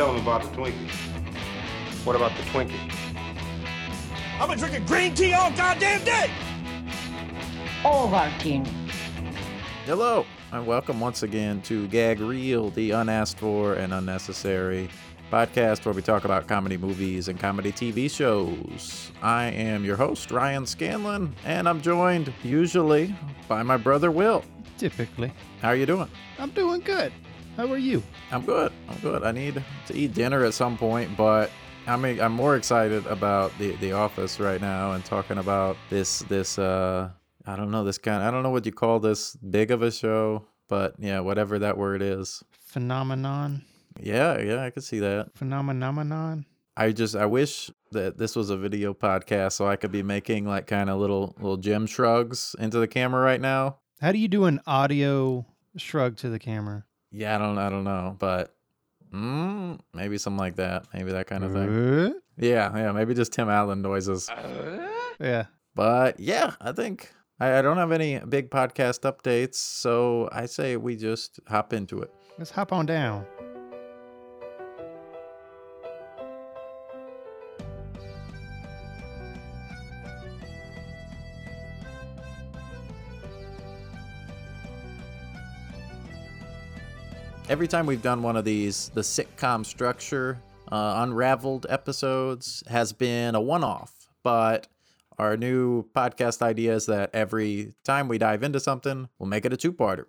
tell them about the Twinkie. What about the Twinkie? I've been drinking green tea all goddamn day. Ovaltine. Hello, and welcome once again to Gag Reel, the unasked for and unnecessary podcast where we talk about comedy movies and comedy TV shows. I am your host, Ryan Scanlon, and I'm joined usually by my brother Will. Typically. How are you doing? I'm doing good. How are you? I'm good. I'm good. I need to eat dinner at some point, but I mean, I'm more excited about the the office right now and talking about this this uh I don't know this kind I don't know what you call this big of a show, but yeah, whatever that word is. Phenomenon. Yeah, yeah, I could see that. Phenomenon. I just I wish that this was a video podcast so I could be making like kind of little little Jim shrugs into the camera right now. How do you do an audio shrug to the camera? Yeah, I don't I don't know, but mm, maybe something like that. Maybe that kind of thing. Uh, Yeah, yeah, maybe just Tim Allen noises. yeah. But yeah, I think I, I don't have any big podcast updates, so I say we just hop into it. Let's hop on down. Every time we've done one of these, the sitcom structure, uh, unraveled episodes has been a one off. But our new podcast idea is that every time we dive into something, we'll make it a two parter.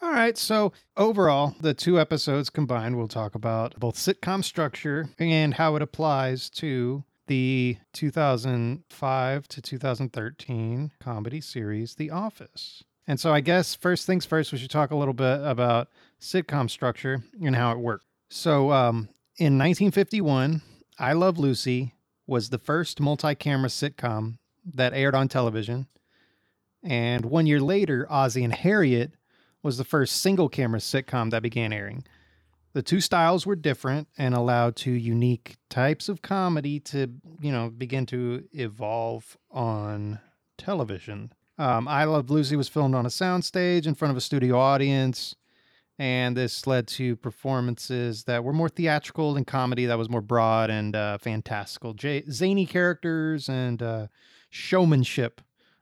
All right. So, overall, the two episodes combined, we'll talk about both sitcom structure and how it applies to the 2005 to 2013 comedy series, The Office. And so, I guess first things first, we should talk a little bit about sitcom structure and how it worked. So, um, in 1951, I Love Lucy was the first multi camera sitcom that aired on television. And one year later, Ozzie and Harriet was the first single camera sitcom that began airing. The two styles were different and allowed two unique types of comedy to, you know, begin to evolve on television. Um, I Love Lucy was filmed on a soundstage in front of a studio audience, and this led to performances that were more theatrical and comedy that was more broad and uh, fantastical. J- zany characters and uh, showmanship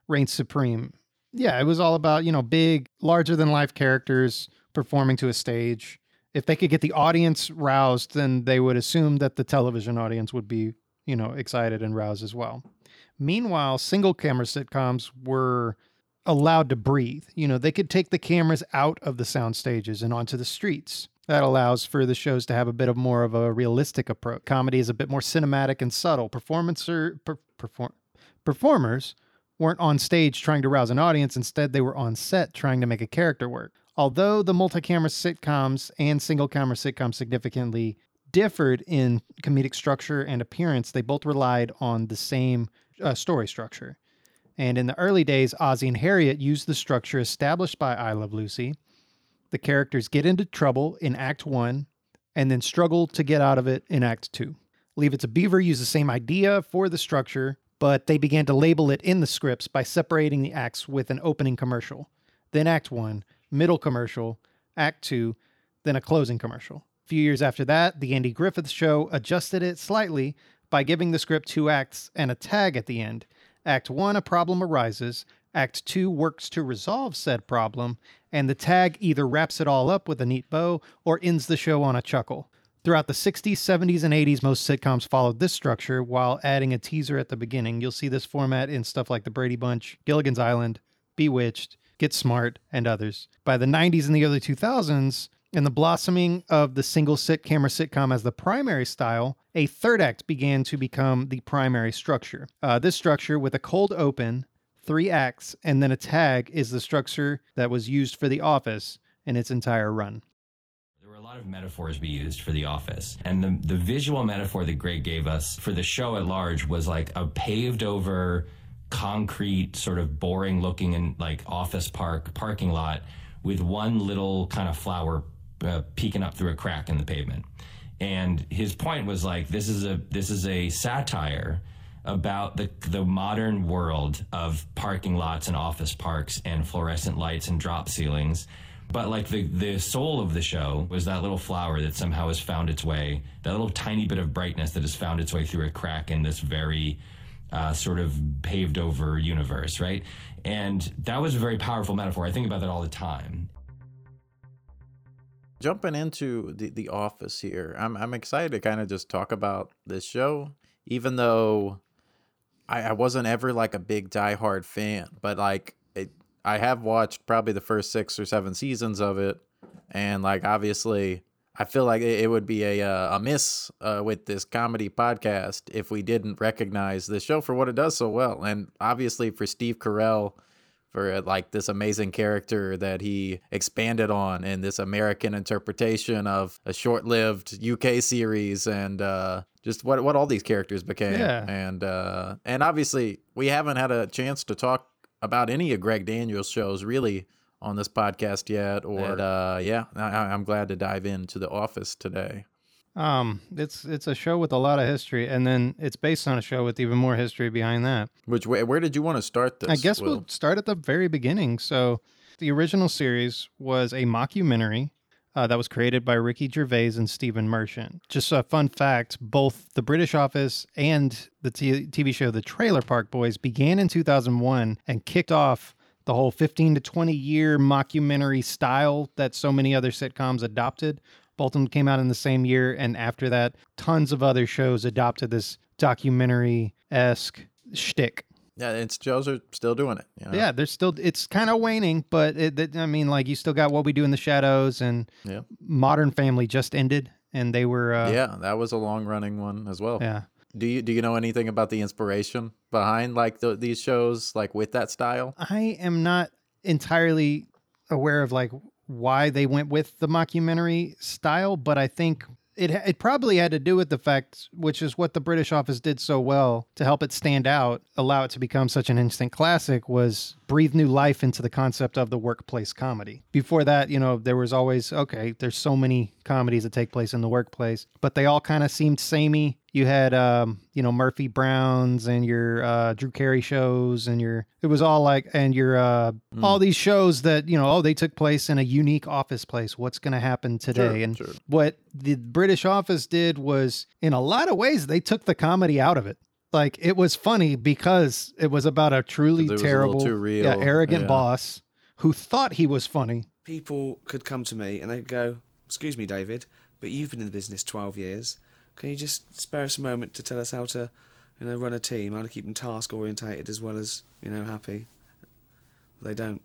reigned supreme yeah, it was all about, you know, big, larger than life characters performing to a stage. If they could get the audience roused, then they would assume that the television audience would be, you know, excited and roused as well. Meanwhile, single camera sitcoms were allowed to breathe. You know, they could take the cameras out of the sound stages and onto the streets. That allows for the shows to have a bit of more of a realistic approach. Comedy is a bit more cinematic and subtle. Performancer, per, perform, performers weren't on stage trying to rouse an audience. Instead, they were on set trying to make a character work. Although the multi camera sitcoms and single camera sitcoms significantly differed in comedic structure and appearance, they both relied on the same uh, story structure. And in the early days, Ozzie and Harriet used the structure established by I Love Lucy. The characters get into trouble in Act 1 and then struggle to get out of it in Act 2. Leave It to Beaver used the same idea for the structure, but they began to label it in the scripts by separating the acts with an opening commercial, then Act 1, middle commercial, Act 2, then a closing commercial. A few years after that, The Andy Griffith Show adjusted it slightly by giving the script two acts and a tag at the end. Act 1, a problem arises. Act 2 works to resolve said problem, and the tag either wraps it all up with a neat bow or ends the show on a chuckle. Throughout the 60s, 70s, and 80s, most sitcoms followed this structure while adding a teaser at the beginning. You'll see this format in stuff like The Brady Bunch, Gilligan's Island, Bewitched, Get Smart, and others. By the 90s and the early 2000s, and the blossoming of the single sit camera sitcom as the primary style, a third act began to become the primary structure. Uh, this structure, with a cold open, three acts, and then a tag, is the structure that was used for The Office in its entire run. There were a lot of metaphors we used for The Office. And the, the visual metaphor that Greg gave us for the show at large was like a paved over, concrete, sort of boring looking and like office park parking lot with one little kind of flower uh, peeking up through a crack in the pavement. And his point was like, this is a this is a satire about the the modern world of parking lots and office parks and fluorescent lights and drop ceilings But like the the soul of the show was that little flower that somehow has found its way, that little tiny bit of brightness that has found its way through a crack in this very uh, sort of paved over universe, right? And that was a very powerful metaphor. I think about that all the time. Jumping into the, the office here, I'm I'm excited to kind of just talk about this show, even though I, I wasn't ever like a big diehard fan, but like it, I have watched probably the first six or seven seasons of it, and like obviously I feel like it, it would be a uh, a miss uh, with this comedy podcast if we didn't recognize the show for what it does so well, and obviously for Steve Carell for uh, like this amazing character that he expanded on in this American interpretation of a short-lived UK series and uh, just what what all these characters became. Yeah. And uh, and obviously we haven't had a chance to talk about any of Greg Daniels shows really on this podcast yet. Or uh, yeah, I, I'm glad to dive into The Office today. Um, it's it's a show with a lot of history, and then it's based on a show with even more history behind that. Which where, where did you want to start this? I guess Will? we'll start at the very beginning. So, the original series was a mockumentary uh, that was created by Ricky Gervais and Stephen Merchant. Just a fun fact both The British Office and the t- TV show The Trailer Park Boys began in 2001 and kicked off the whole 15 to 20 year mockumentary style that so many other sitcoms adopted. Them came out in the same year, and after that, tons of other shows adopted this documentary esque shtick. yeah, it's shows are still doing it. You know? Yeah, there's still it's kind of waning, but it, it- I mean, like you still got what we do in the shadows and Yeah. Modern Family just ended, and they were uh, yeah, that was a long running one as well. yeah. Do you do you know anything about the inspiration behind like the, these shows, like with that style? I am not entirely aware of like why they went with the mockumentary style, but I think it it probably had to do with the fact, which is what the British Office did so well to help it stand out, allow it to become such an instant classic, was breathe new life into the concept of the workplace comedy. Before that, you know, there was always okay. There's so many comedies that take place in the workplace, but they all kind of seemed samey. You had, um, you know, Murphy Browns and your uh, Drew Carey shows, and your it was all like, and your uh, all these shows that you know, oh, they took place in a unique office place. What's going to happen today? Sure, and sure. what the British Office did was, in a lot of ways, they took the comedy out of it. Like it was funny because it was about a truly It was a terrible, too real, yeah, arrogant yeah. boss who thought he was funny. people could come to me and they'd go, "Excuse me, David, but you've been in the business twelve years. Can you just spare us a moment to tell us how to, you know, run a team, how to keep them task orientated as well as you know happy?" They don't.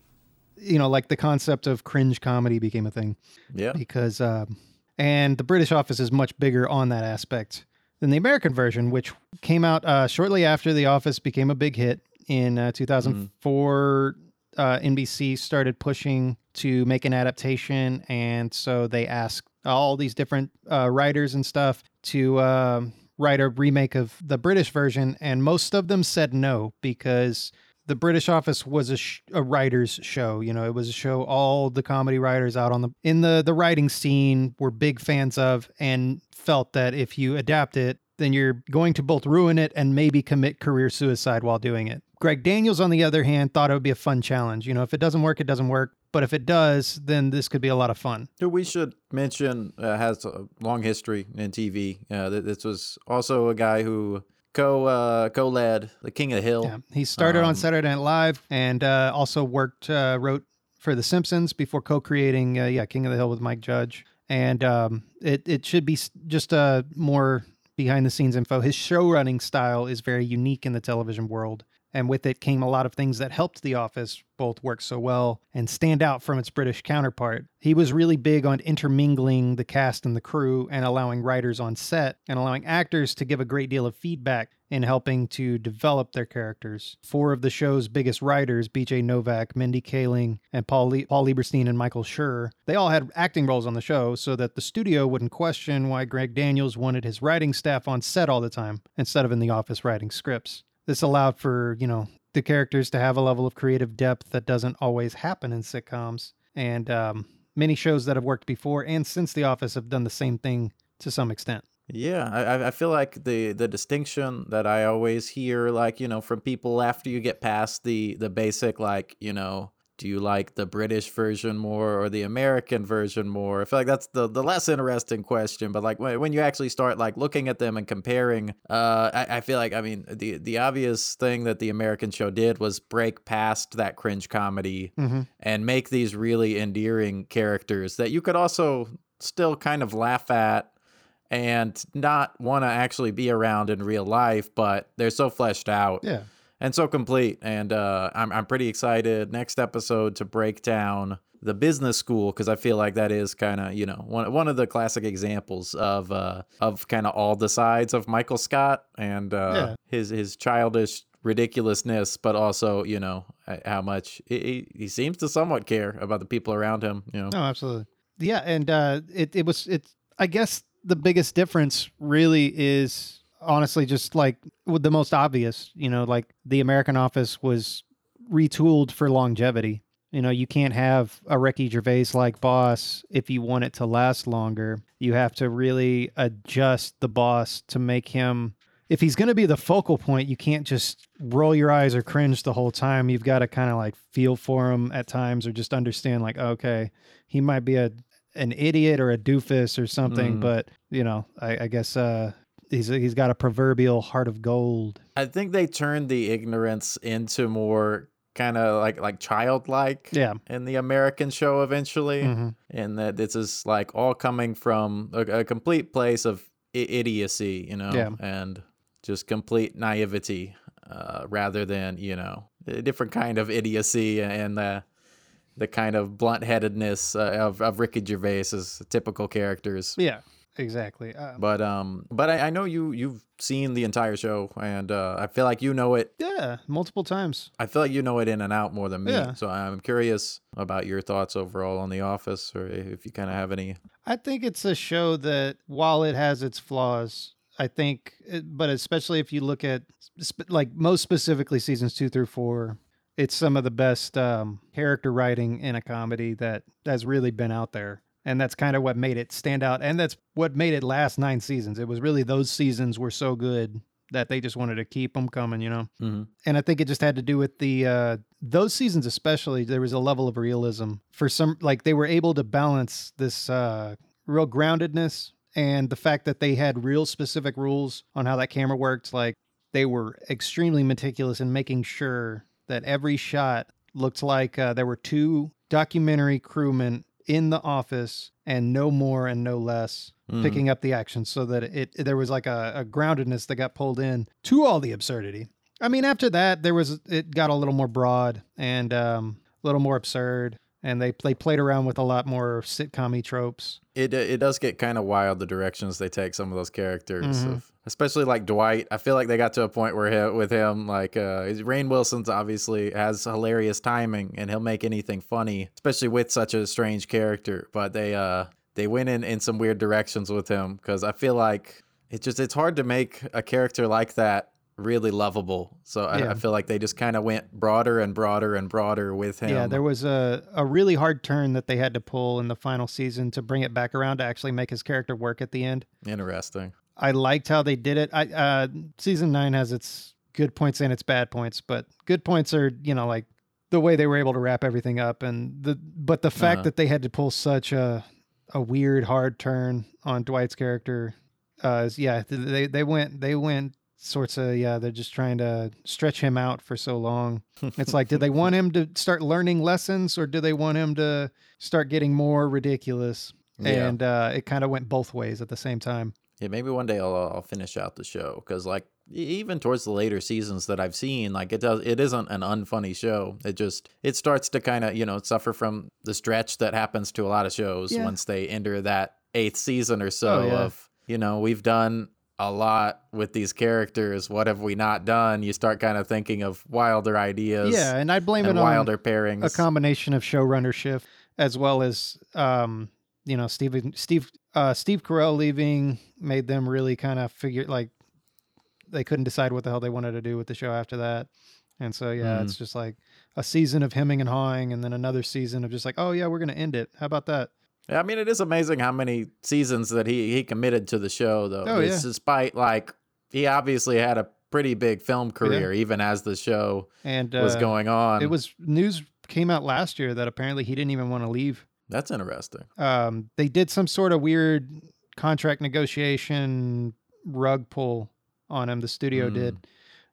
You know, like the concept of cringe comedy became a thing. Yeah. because um, and the British office is much bigger on that aspect than the American version, which came out uh, shortly after The Office became a big hit in uh, 2004. Uh, NBC started pushing to make an adaptation, and so they asked all these different uh, writers and stuff to um write a remake of the British version, and most of them said no because the British Office was a, sh- a writers' show. You know, it was a show all the comedy writers out on the in the the writing scene were big fans of, and felt that if you adapt it, then you're going to both ruin it and maybe commit career suicide while doing it. Greg Daniels, on the other hand, thought it would be a fun challenge. You know, if it doesn't work, it doesn't work. But if it does, then this could be a lot of fun. Who we should mention uh, has a long history in TV. Uh, this was also a guy who co uh, co led The King of the Hill. Yeah, he started on Um, Saturday Night Live and uh, also worked uh, wrote for The Simpsons before co-creating uh, yeah King of the Hill with Mike Judge. And um, it it should be just uh, more behind the scenes info. His show running style is very unique in the television world. And with it came a lot of things that helped The Office both work so well and stand out from its British counterpart. He was really big on intermingling the cast and the crew and allowing writers on set and allowing actors to give a great deal of feedback in helping to develop their characters. Four of the show's biggest writers, BJ Novak, Mindy Kaling, and Paul, Le- Paul Lieberstein and Michael Schur, they all had acting roles on the show so that the studio wouldn't question why Greg Daniels wanted his writing staff on set all the time instead of in the office writing scripts. This allowed for, you know, the characters to have a level of creative depth that doesn't always happen in sitcoms. And um, many shows that have worked before and since The Office have done the same thing to some extent. Yeah, I, I- feel like the the distinction that I always hear, like you know, from people after you get past the the basic, like you know, do you like the British version more or the American version more? I feel like that's the, the less interesting question. But like when, when you actually start like looking at them and comparing, uh, I, I feel like I mean the the obvious thing that the American show did was break past that cringe comedy and make these really endearing characters that you could also still kind of laugh at and not want to actually be around in real life, but they're so fleshed out Yeah. And so complete. And uh, I'm I'm pretty excited next episode to break down the business school because I feel like that is kind of you know one one of the classic examples of uh, of kind of all the sides of Michael Scott and uh, Yeah. his his childish ridiculousness, but also you know how much he, he- he seems to somewhat care about the people around him. You know, No, absolutely. Yeah, and uh, it it was it. I guess the biggest difference really is honestly just like with the most obvious. You know, like the American Office was retooled for longevity. You know, you can't have a Ricky Gervais like boss if you want it to last longer. You have to really adjust the boss to make him. If he's going to be the focal point, you can't just roll your eyes or cringe the whole time. You've got to kind of like feel for him at times or just understand, like, okay, he might be a an idiot or a doofus or something, Mm. but you know, I, I guess uh, he's he's got a proverbial heart of gold. I think they turned the ignorance into more kind of like like childlike. Yeah. in the American show eventually, Mhm. and that this is like all coming from a, a complete place of I- idiocy, you know, Yeah. and just complete naivety, uh, rather than you know a different kind of idiocy and the the kind of blunt headedness uh, of of Ricky Gervais's typical characters. Yeah, exactly. Uh, But um, but I, I know you you've seen the entire show, and uh, I feel like you know it yeah, multiple times. I feel like you know it in and out more than me. Yeah. So I'm curious about your thoughts overall on The Office, or if you kind of have any. I think it's a show that, while it has its flaws, I think, it, but especially if you look at, sp- like, most specifically seasons two through four, it's some of the best um, character writing in a comedy that has really been out there. And that's kind of what made it stand out. And that's what made it last nine seasons. It was really those seasons were so good that they just wanted to keep them coming, you know? Mhm. and I think it just had to do with the uh those seasons especially there was a level of realism for some like they were able to balance this uh real groundedness and the fact that they had real specific rules on how that camera worked like they were extremely meticulous in making sure that every shot looked like uh, there were two documentary crewmen in the office and no more and no less picking up the action so that it, there was like a, a groundedness that got pulled in to all the absurdity I mean, after that, there was it got a little more broad and um, a little more absurd, and they they played around with a lot more sitcom tropes. It it does get kind of wild the directions they take some of those characters, Mm-hmm. of, especially like Dwight. I feel like they got to a point where he, with him, like uh, Rainn Wilson's obviously has hilarious timing, and he'll make anything funny, especially with such a strange character. But they uh they went in in some weird directions with him because I feel like it's just it's hard to make a character like that really lovable. So I, Yeah. I feel like they just kind of went broader and broader and broader with him. Yeah, there was a a really hard turn that they had to pull in the final season to bring it back around to actually make his character work at the end. Interesting. I liked how they did it. I uh, season nine has its good points and its bad points, but good points are you know like the way they were able to wrap everything up, and the but the fact Uh-huh. that they had to pull such a a weird hard turn on Dwight's character, uh, is- yeah, they they went they went sorts of yeah they're just trying to stretch him out for so long. It's like did they want him to start learning lessons or do they want him to start getting more ridiculous? Yeah. And uh, it kind of went both ways at the same time. Yeah, maybe one day I'll, I'll finish out the show because, like, even towards the later seasons that I've seen, like, it does it isn't an unfunny show. It just it starts to kind of you know suffer from the stretch that happens to a lot of shows Yeah. once they enter that eighth season or so Oh, yeah. of you know we've done a lot with these characters. What have we not done? You start kind of thinking of wilder ideas. Yeah, and I blame and it on wilder pairings. a combination of showrunnership as well as um, you know Steve Steve uh, Steve Carell leaving made them really kind of figure like they couldn't decide what the hell they wanted to do with the show after that. And so yeah, Mm. it's just like a season of hemming and hawing, and then another season of just like, oh yeah, we're gonna end it. How about that? Yeah, I mean, it is amazing how many seasons that he he committed to the show, though. Oh, yeah. Despite like he obviously had a pretty big film career, even as the show And was uh, going on. It was news came out last year that apparently he didn't even want to leave. That's interesting. Um, they did some sort of weird contract negotiation rug pull on him. The studio Mm. did.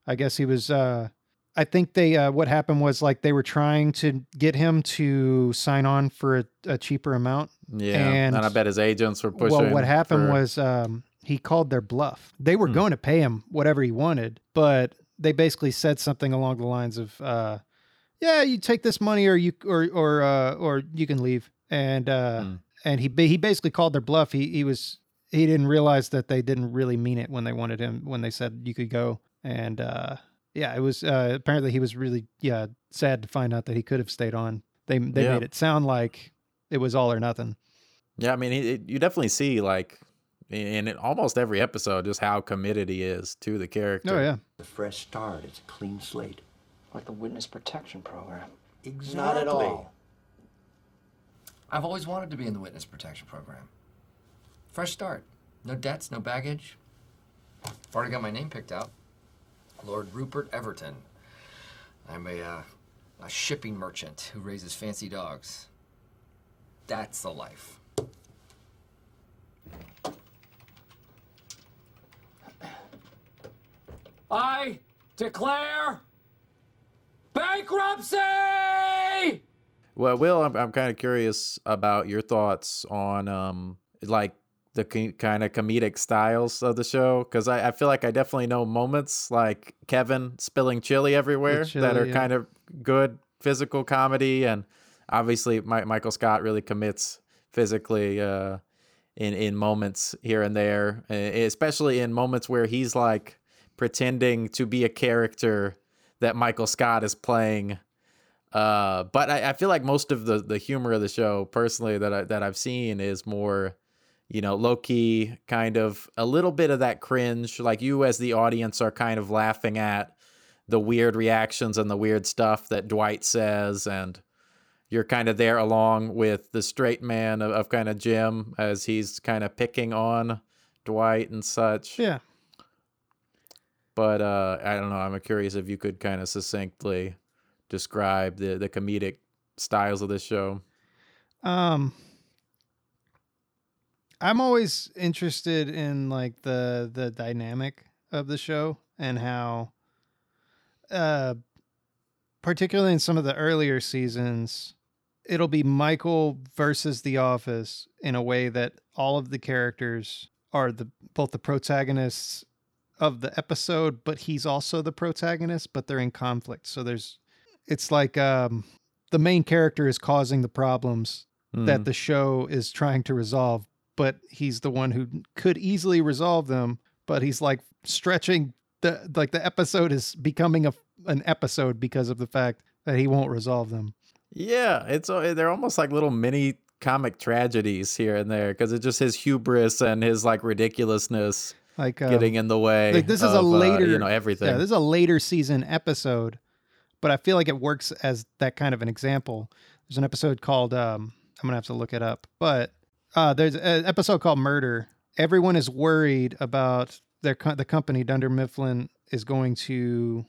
I guess he was. Uh, I think they. Uh, what happened was like they were trying to get him to sign on for a, a cheaper amount. Yeah, and, And- I bet his agents were pushing. well, what happened for- was um, he called their bluff. They were Hmm. going to pay him whatever he wanted, but they basically said something along the lines of, uh, "Yeah, you take this money, or you or or uh, or you can leave." And uh, Hmm. and he he basically called their bluff. He he was he didn't realize that they didn't really mean it when they wanted him when they said you could go. And uh, yeah, it was uh, apparently he was really yeah sad to find out that he could have stayed on. They they Yeah. made it sound like it was all or nothing. Yeah, I mean, it, it- you definitely see like in it, almost every episode just how committed he is to the character. Oh yeah. a fresh start. It's a clean slate. Like the witness protection program. Exactly. Not at all. I've always wanted to be in the witness protection program. Fresh start. No debts, no baggage. I've already got my name picked out. Lord Rupert Everton. I'm a, uh, a shipping merchant who raises fancy dogs. That's the life. I declare bankruptcy! Well, Will, I'm, I'm kind of curious about your thoughts on um like the kind of comedic styles of the show because I, I feel like I definitely know moments like Kevin spilling chili everywhere chili, that are yeah. kind of good physical comedy, and obviously Mi- Michael Scott really commits physically uh, in in moments here and there, e- especially in moments where he's like pretending to be a character that Michael Scott is playing. Uh, but I, I feel like most of the the humor of the show, personally, that I, that I've seen is more, you know, low key, kind of a little bit of that cringe. Like you, as the audience, are kind of laughing at the weird reactions and the weird stuff that Dwight says, and you're kind of there along with the straight man of, of kind of Jim as he's kind of picking on Dwight and such. Yeah. But uh, I don't know. I'm curious if you could kind of succinctly describe the the comedic styles of this show. Um I'm always interested in like the the dynamic of the show and how uh particularly in some of the earlier seasons it'll be Michael versus the office in a way that all of the characters are the both the protagonists of the episode but he's also the protagonist but they're in conflict so there's it's like um the main character is causing the problems that Mhm. the show is trying to resolve, but he's the one who could easily resolve them, but he's like stretching the like the episode is becoming a an episode because of the fact that he won't resolve them. Yeah, it's uh, they're almost like little mini comic tragedies here and there because it's just his hubris and his like ridiculousness Like um, getting in the way. like this is a of, uh, later you know, everything. Yeah, this is a later season episode, but I feel like it works as that kind of an example. There's an episode called um I'm gonna have to look it up, but uh, there's an episode called Murder. Everyone is worried about their co- the company Dunder Mifflin is going to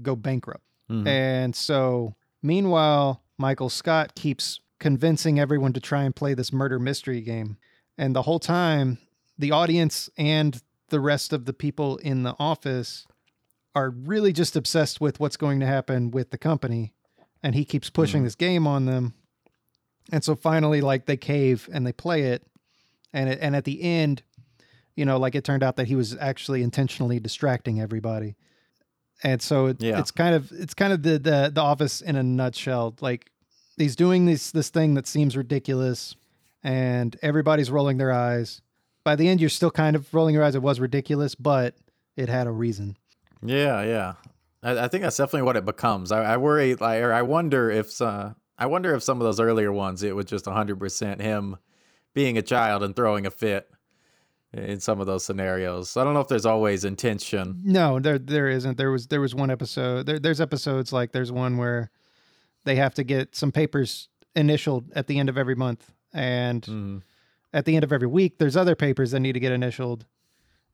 go bankrupt, Mhm. and so meanwhile Michael Scott keeps convincing everyone to try and play this murder mystery game, and the whole time the audience and the rest of the people in the office are really just obsessed with what's going to happen with the company and he keeps pushing mm-hmm. this game on them. And so finally like they cave and they play it. And it, and at the end you know like it turned out that he was actually intentionally distracting everybody. And so it, Yeah. it's kind of it's kind of the, the the office in a nutshell. Like he's doing this this thing that seems ridiculous and everybody's rolling their eyes. By the end you're still kind of rolling your eyes. It was ridiculous but it had a reason Yeah, yeah. I, I think that's definitely what it becomes. I, I worry, like, or I wonder if, uh, I wonder if some of those earlier ones, it was just hundred percent him being a child and throwing a fit in some of those scenarios. So I don't know if there's always intention. No, there there isn't. There was there was one episode. There, there's episodes like there's one where they have to get some papers initialed at the end of every month, and Mhm. at the end of every week, there's other papers that need to get initialed,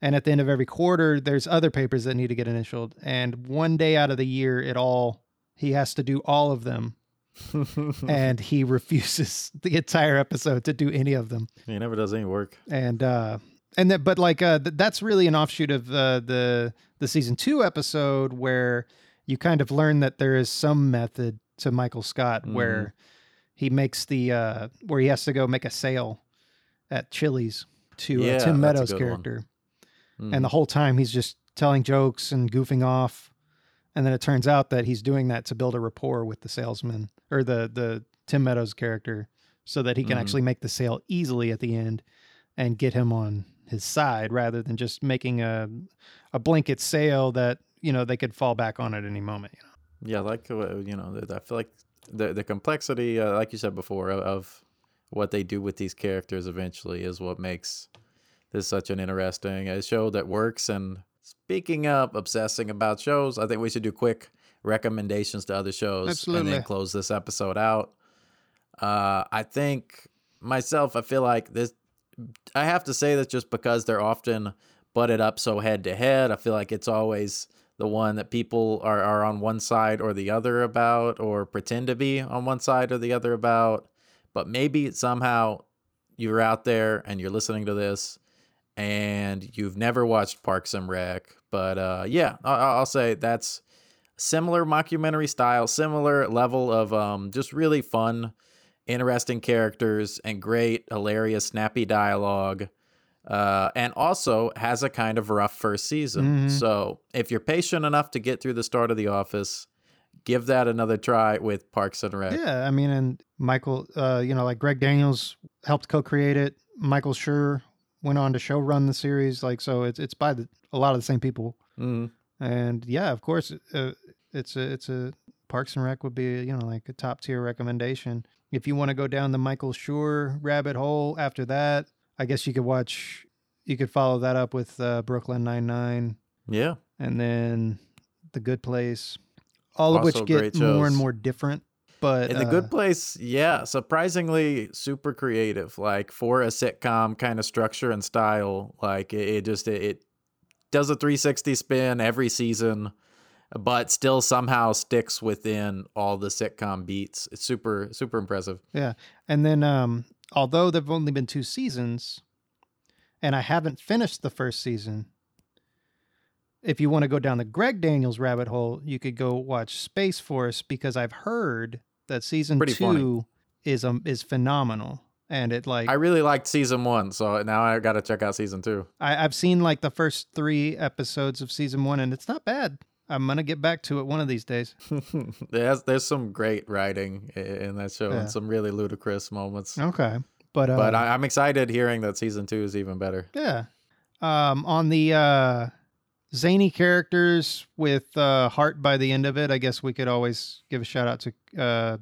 and at the end of every quarter, there's other papers that need to get initialed. And one day out of the year, it all he has to do all of them and he refuses the entire episode to do any of them. He never does any work. And uh and that but like uh th- that's really an offshoot of uh, the the season 2 episode where you kind of learn that there is some method to Michael Scott Mhm. where he makes the uh where he has to go make a sale at Chili's to Yeah, uh, Tim Meadows' character. one. Mm. And the whole time he's just telling jokes and goofing off. And then it turns out that he's doing that to build a rapport with the salesman or the the Tim Meadows character so that he can Mhm. actually make the sale easily at the end and get him on his side rather than just making a a blanket sale that, you know, they could fall back on at any moment, you know. Yeah, like uh, you know, I feel like the the complexity, uh, like you said before, of, of what they do with these characters eventually is what makes this is such an interesting uh, show that works. And speaking of obsessing about shows, I think we should do quick recommendations to other shows and then close this episode out. Uh, I think myself, I feel like this. I have to say that just because they're often butted up so head to head, I feel like it's always the one that people are, are on one side or the other about, or pretend to be on one side or the other about. But maybe somehow you're out there and you're listening to this and you've never watched Parks and Rec. But uh, yeah, I- I'll say that's similar mockumentary style, similar level of um, just really fun, interesting characters, and great, hilarious, snappy dialogue. Uh, and also has a kind of rough first season. Mhm. So if you're patient enough to get through the start of The Office, give that another try with Parks and Rec. Yeah, I mean, and Michael, uh, you know, like Greg Daniels helped co-create it. Michael Schur went on to show run the series, like so. It's it's by the, a lot of the same people, Mhm. and yeah, of course, uh, it's a it's a Parks and Rec would be you know like a top tier recommendation. If you want to go down the Michael Schur rabbit hole after that, I guess you could watch. You could follow that up with uh, Brooklyn Nine Nine, Yeah. and then The Good Place, all of which get more and more different. But In the uh, Good Place, yeah, surprisingly super creative. Like for a sitcom kind of structure and style, like it, it just it, it does a 360 spin every season, but still somehow sticks within all the sitcom beats. It's super super impressive. Yeah. And then um although there've only been two seasons and I haven't finished the first season, if you want to go down the Greg Daniels rabbit hole, you could go watch Space Force because I've heard that season Pretty 2 funny. is um is phenomenal and it like I really liked season one, so now I got to check out season two. I, I've seen like the first 3 episodes of season 1 and it's not bad. I'm going to get back to it one of these days. there's there's some great writing in that show Yeah. and some really ludicrous moments. Okay. But uh, But I, I'm excited hearing that season two is even better. Yeah. Um, on the uh, zany characters with uh, heart by the end of it, I guess we could always give a shout out to, uh,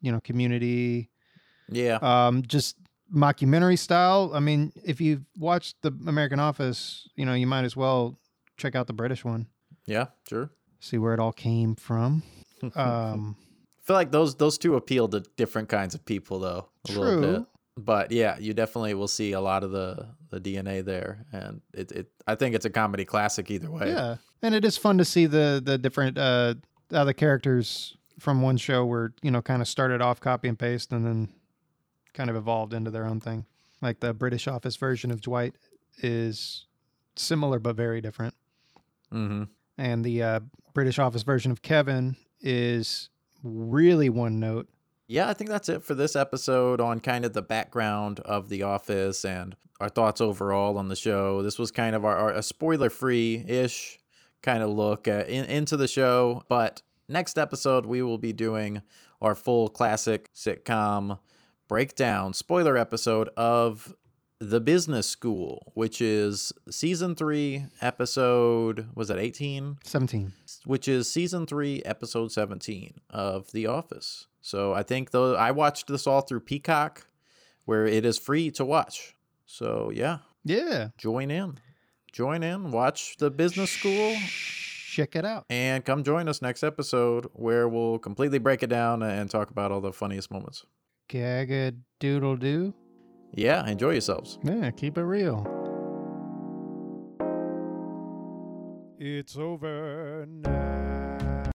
you know, Community. Yeah. Um, just mockumentary style. I mean, if you've watched the American Office, you know, you might as well check out the British one. Yeah, sure. See where it all came from. Um, I feel like those those two appeal to different kinds of people though a little True. bit. But yeah, you definitely will see a lot of the the DNA there, and it, it I think it's a comedy classic either way. Yeah, and it is fun to see the the different uh how the characters from one show were you know kind of started off copy and paste and then kind of evolved into their own thing. Like the British Office version of Dwight is similar but very different, Mm-hmm. and the uh, British Office version of Kevin is really one note. Yeah, I think that's it for this episode on kind of the background of The Office and our thoughts overall on the show. This was kind of our, our a spoiler free ish kind of look in, into the show. But next episode, we will be doing our full classic sitcom breakdown, spoiler episode of The Business School, which is season three, episode, was that 18? 17. which is season three, episode 17 of The Office. So I think though I watched this all through Peacock, where it is free to watch. So yeah, Yeah, join in, join in, watch the business school, check it out. and come join us next episode where we'll completely break it down and talk about all the funniest moments. Gaga doodle doo. Yeah, enjoy yourselves. Yeah, keep it real. It's over now.